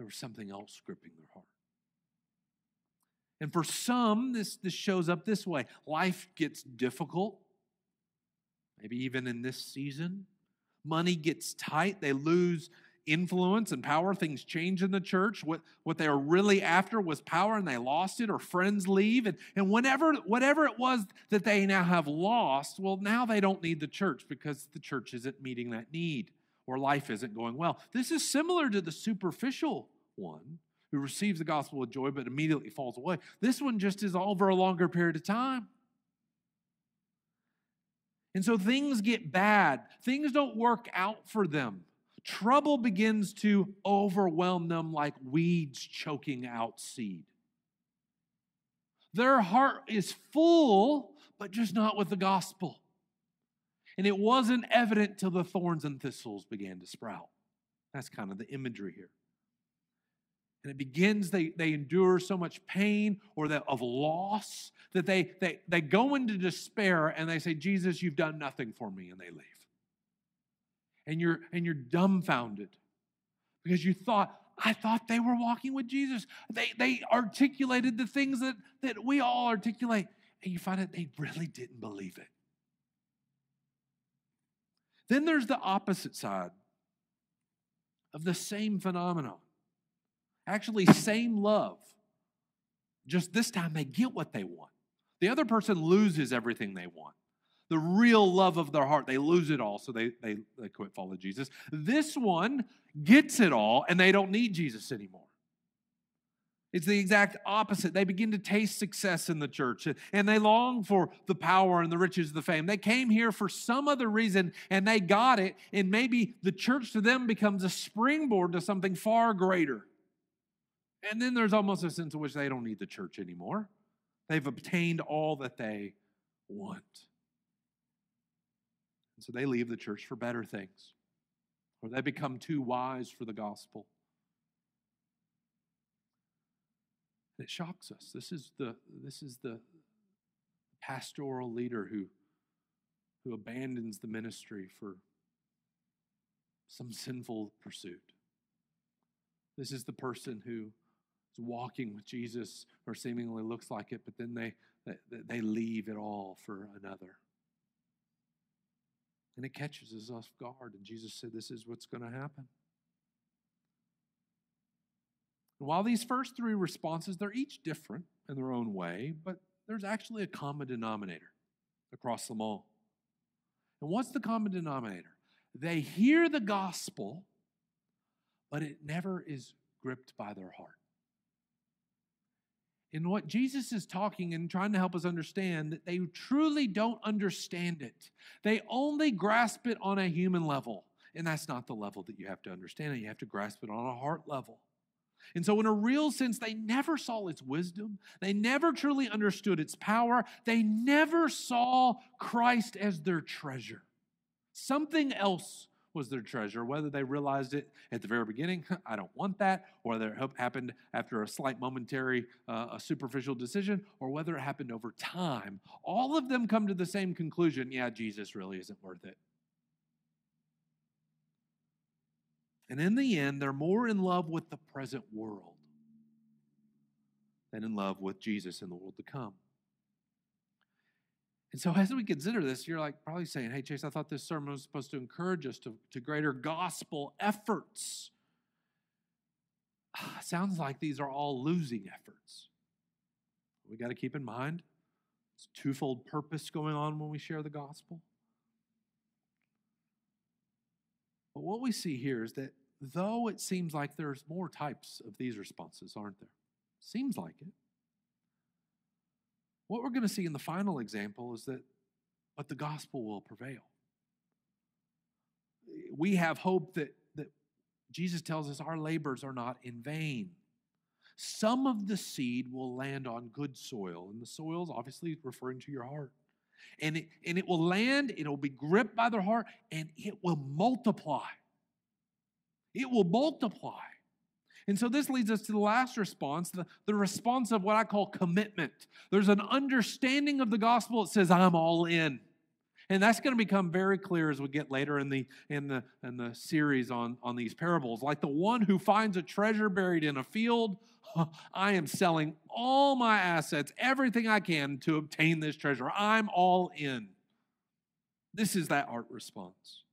there was something else gripping their heart. And for some, this, this shows up this way life gets difficult, maybe even in this season. Money gets tight, they lose influence and power. Things change in the church. What, what they were really after was power and they lost it, or friends leave. And, and whenever, whatever it was that they now have lost, well, now they don't need the church because the church isn't meeting that need or life isn't going well. This is similar to the superficial one who receives the gospel with joy but immediately falls away. This one just is over a longer period of time. And so things get bad, things don't work out for them. Trouble begins to overwhelm them like weeds choking out seed. Their heart is full, but just not with the gospel. And it wasn't evident till the thorns and thistles began to sprout. That's kind of the imagery here. And it begins, they, they endure so much pain or that of loss that they, they, they go into despair and they say, Jesus, you've done nothing for me, and they leave. And you're and you're dumbfounded because you thought, I thought they were walking with Jesus. They they articulated the things that, that we all articulate, and you find that they really didn't believe it. Then there's the opposite side of the same phenomenon. Actually, same love. Just this time they get what they want. The other person loses everything they want. The real love of their heart, they lose it all, so they, they, they quit following Jesus. This one gets it all, and they don't need Jesus anymore. It's the exact opposite. They begin to taste success in the church and they long for the power and the riches of the fame. They came here for some other reason and they got it, and maybe the church to them becomes a springboard to something far greater. And then there's almost a sense in which they don't need the church anymore. They've obtained all that they want. And so they leave the church for better things, or they become too wise for the gospel. It shocks us. This is the, this is the pastoral leader who, who abandons the ministry for some sinful pursuit. This is the person who is walking with Jesus or seemingly looks like it, but then they, they, they leave it all for another. And it catches us off guard. And Jesus said, This is what's going to happen. And while these first three responses, they're each different in their own way, but there's actually a common denominator across them all. And what's the common denominator? They hear the gospel, but it never is gripped by their heart. In what Jesus is talking and trying to help us understand, that they truly don't understand it. They only grasp it on a human level. And that's not the level that you have to understand it. You have to grasp it on a heart level. And so, in a real sense, they never saw its wisdom. They never truly understood its power. They never saw Christ as their treasure. Something else was their treasure, whether they realized it at the very beginning, (laughs) I don't want that, or whether it happened after a slight momentary, uh, a superficial decision, or whether it happened over time. All of them come to the same conclusion yeah, Jesus really isn't worth it. And in the end, they're more in love with the present world than in love with Jesus in the world to come. And so, as we consider this, you're like probably saying, Hey, Chase, I thought this sermon was supposed to encourage us to, to greater gospel efforts. Ah, sounds like these are all losing efforts. We got to keep in mind it's twofold purpose going on when we share the gospel. But what we see here is that though it seems like there's more types of these responses, aren't there? Seems like it. What we're going to see in the final example is that, but the gospel will prevail. We have hope that, that Jesus tells us our labors are not in vain. Some of the seed will land on good soil, and the soil is obviously referring to your heart. And it, and it will land, it will be gripped by their heart, and it will multiply. It will multiply. And so this leads us to the last response, the, the response of what I call commitment. There's an understanding of the gospel that says, I'm all in. And that's going to become very clear as we get later in the in the in the series on, on these parables. Like the one who finds a treasure buried in a field, (laughs) I am selling all my assets, everything I can to obtain this treasure. I'm all in. This is that art response.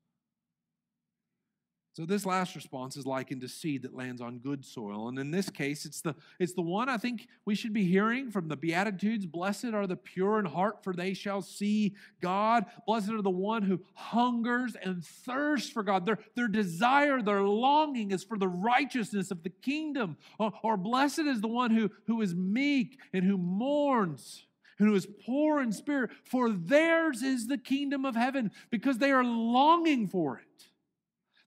So this last response is likened to seed that lands on good soil. And in this case, it's the, it's the one I think we should be hearing from the Beatitudes. Blessed are the pure in heart, for they shall see God. Blessed are the one who hungers and thirsts for God. Their, their desire, their longing is for the righteousness of the kingdom. Or, or blessed is the one who, who is meek and who mourns and who is poor in spirit, for theirs is the kingdom of heaven, because they are longing for it.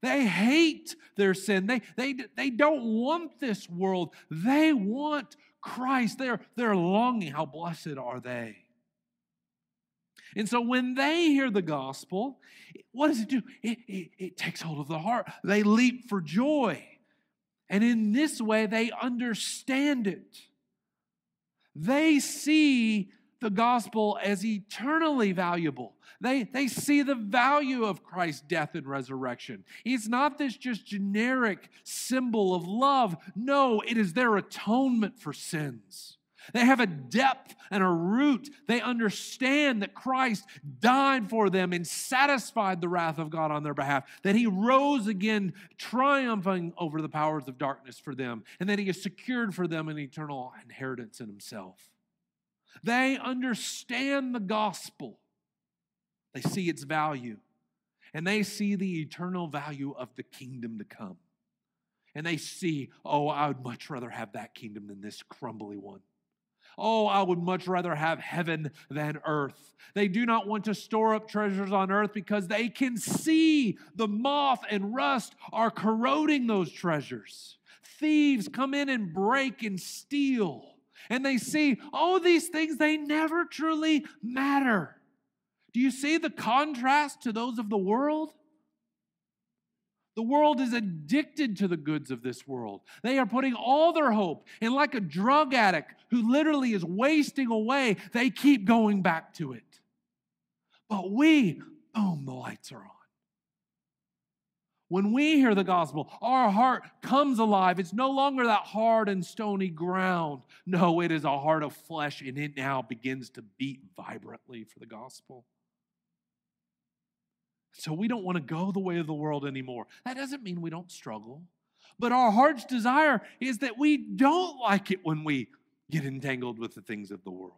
They hate their sin. They, they, they don't want this world. They want Christ. They're, they're longing. How blessed are they? And so when they hear the gospel, what does it do? It, it, it takes hold of the heart. They leap for joy. And in this way, they understand it. They see the gospel as eternally valuable. They, they see the value of Christ's death and resurrection. It's not this just generic symbol of love. No, it is their atonement for sins. They have a depth and a root. They understand that Christ died for them and satisfied the wrath of God on their behalf, that He rose again, triumphing over the powers of darkness for them, and that He has secured for them an eternal inheritance in Himself. They understand the gospel, they see its value, and they see the eternal value of the kingdom to come. And they see, oh, I would much rather have that kingdom than this crumbly one. Oh, I would much rather have heaven than earth. They do not want to store up treasures on earth because they can see the moth and rust are corroding those treasures. Thieves come in and break and steal and they see, oh, these things, they never truly matter. Do you see the contrast to those of the world? The world is addicted to the goods of this world. They are putting all their hope, and like a drug addict who literally is wasting away, they keep going back to it. But we, boom, the lights are on. When we hear the gospel, our heart comes alive. It's no longer that hard and stony ground. No, it is a heart of flesh, and it now begins to beat vibrantly for the gospel. So we don't want to go the way of the world anymore. That doesn't mean we don't struggle. But our heart's desire is that we don't like it when we get entangled with the things of the world.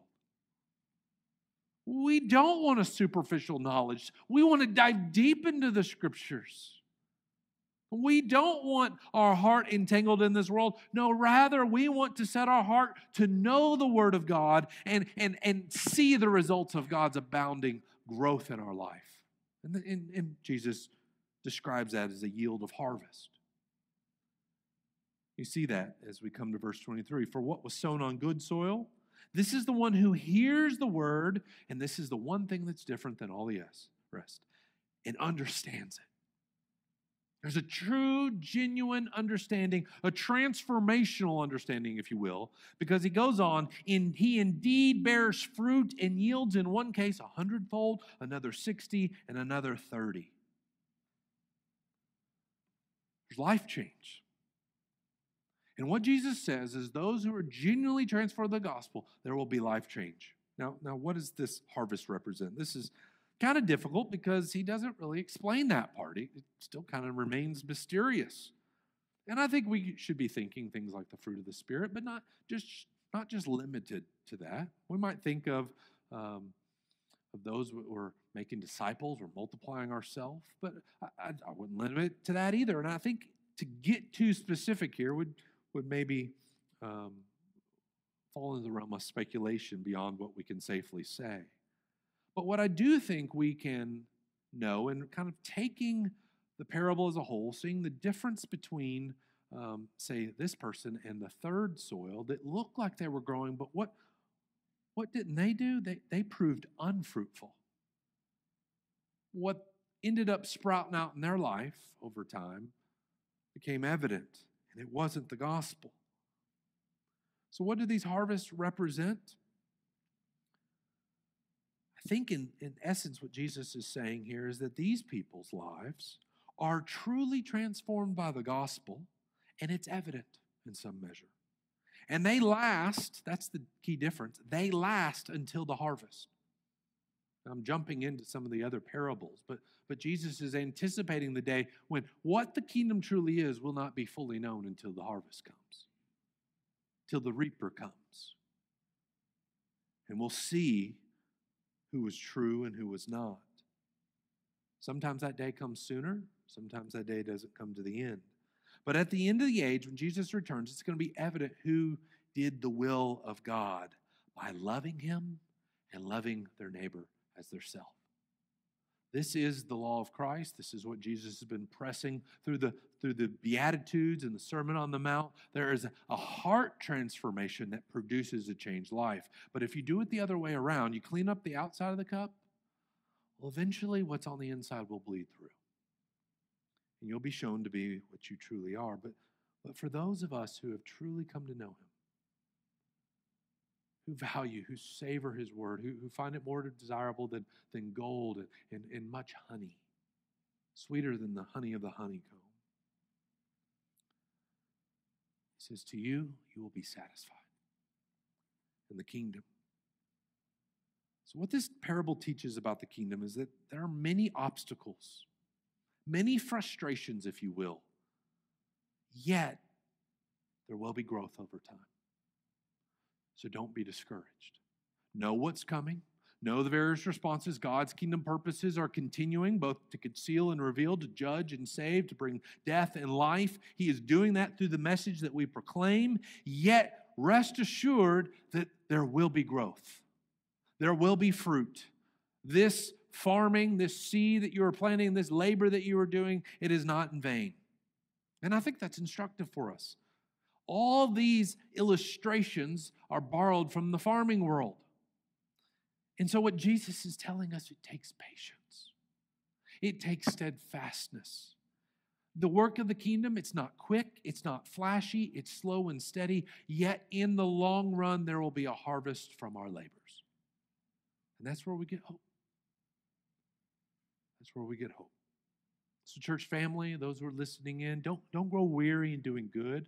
We don't want a superficial knowledge. We want to dive deep into the scriptures. We don't want our heart entangled in this world. No, rather, we want to set our heart to know the Word of God and, and, and see the results of God's abounding growth in our life. And, and, and Jesus describes that as a yield of harvest. You see that as we come to verse 23. For what was sown on good soil, this is the one who hears the word, and this is the one thing that's different than all the rest, and understands it. There's a true, genuine understanding, a transformational understanding, if you will, because he goes on, in, he indeed bears fruit and yields in one case a hundredfold, another 60, and another 30. There's life change. And what Jesus says is those who are genuinely transformed the gospel, there will be life change. Now, now what does this harvest represent? This is kind of difficult because he doesn't really explain that part. It still kind of remains mysterious. And I think we should be thinking things like the fruit of the Spirit, but not just not just limited to that. We might think of um, of those who are making disciples or multiplying ourselves, but I, I, wouldn't limit it to that either. And I think to get too specific here would would maybe um, fall into the realm of speculation beyond what we can safely say. But what I do think we can know, and kind of taking the parable as a whole, seeing the difference between, um, say, this person and the third soil that looked like they were growing, but what, what didn't they do? They, they proved unfruitful. What ended up sprouting out in their life over time became evident, and it wasn't the gospel. So, what do these harvests represent? I think, in, in essence, what Jesus is saying here is that these people's lives are truly transformed by the gospel, and it's evident in some measure. And they last, that's the key difference, they last until the harvest. I'm jumping into some of the other parables, but, but Jesus is anticipating the day when what the kingdom truly is will not be fully known until the harvest comes, till the reaper comes. And we'll see who was true and who was not. Sometimes that day comes sooner, sometimes that day doesn't come to the end. But at the end of the age, when Jesus returns, it's going to be evident who did the will of God by loving him and loving their neighbor as their self. This is the law of Christ. This is what Jesus has been pressing through the, through the Beatitudes and the Sermon on the Mount. There is a heart transformation that produces a changed life. But if you do it the other way around, you clean up the outside of the cup, well, eventually what's on the inside will bleed through. And you'll be shown to be what you truly are. But, but for those of us who have truly come to know Him, who value, who savor his word, who, who find it more desirable than, than gold and, and, and much honey, sweeter than the honey of the honeycomb. He says, To you, you will be satisfied in the kingdom. So, what this parable teaches about the kingdom is that there are many obstacles, many frustrations, if you will, yet there will be growth over time. So don't be discouraged. Know what's coming. Know the various responses. God's kingdom purposes are continuing, both to conceal and reveal, to judge and save, to bring death and life. He is doing that through the message that we proclaim. Yet, rest assured that there will be growth, there will be fruit. This farming, this seed that you are planting, this labor that you are doing, it is not in vain. And I think that's instructive for us. All these illustrations are borrowed from the farming world. And so, what Jesus is telling us, it takes patience, it takes steadfastness. The work of the kingdom, it's not quick, it's not flashy, it's slow and steady, yet in the long run, there will be a harvest from our labors. And that's where we get hope. That's where we get hope. So, church family, those who are listening in, don't, don't grow weary in doing good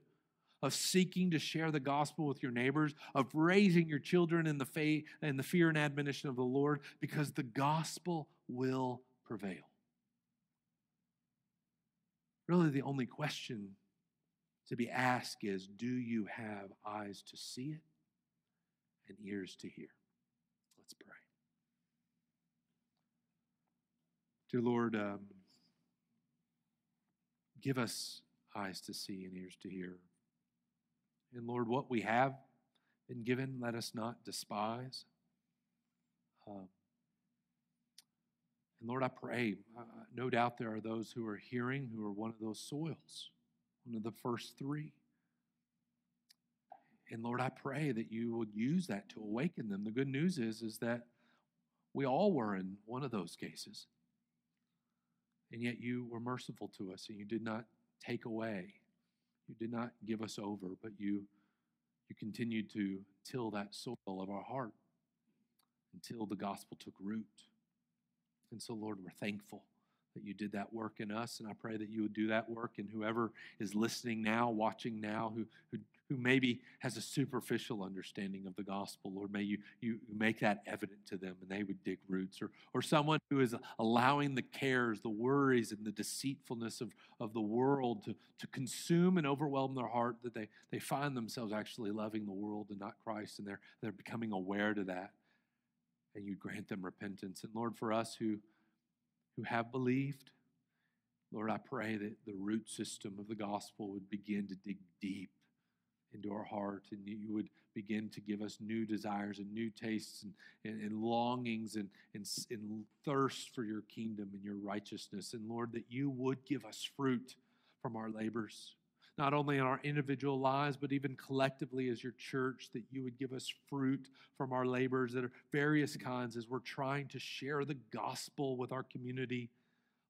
of seeking to share the gospel with your neighbors, of raising your children in the faith and the fear and admonition of the Lord, because the gospel will prevail. Really, the only question to be asked is do you have eyes to see it and ears to hear? Let's pray. Dear Lord, um, give us eyes to see and ears to hear. And Lord, what we have been given, let us not despise. Um, and Lord, I pray, uh, no doubt there are those who are hearing who are one of those soils, one of the first three. And Lord, I pray that you would use that to awaken them. The good news is, is that we all were in one of those cases. And yet you were merciful to us and you did not take away you did not give us over, but you, you continued to till that soil of our heart until the gospel took root. And so, Lord, we're thankful that you did that work in us. And I pray that you would do that work in whoever is listening now, watching now, who, who who maybe has a superficial understanding of the gospel. Lord, may you, you make that evident to them and they would dig roots. Or, or someone who is allowing the cares, the worries, and the deceitfulness of, of the world to, to consume and overwhelm their heart, that they, they find themselves actually loving the world and not Christ, and they're, they're becoming aware to that. And you grant them repentance. And Lord, for us who, who have believed, Lord, I pray that the root system of the gospel would begin to dig deep into our heart and you would begin to give us new desires and new tastes and, and, and longings and, and, and thirst for your kingdom and your righteousness. And Lord, that you would give us fruit from our labors, not only in our individual lives, but even collectively as your church, that you would give us fruit from our labors that are various kinds as we're trying to share the gospel with our community.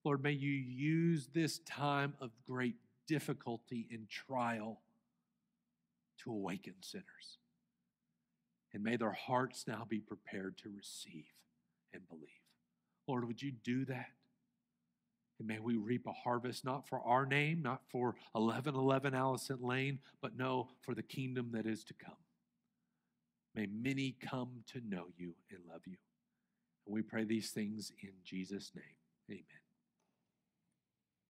Lord, may you use this time of great difficulty and trial to awaken sinners. And may their hearts now be prepared to receive and believe. Lord, would you do that? And may we reap a harvest not for our name, not for 1111 Allison Lane, but no, for the kingdom that is to come. May many come to know you and love you. And we pray these things in Jesus' name. Amen.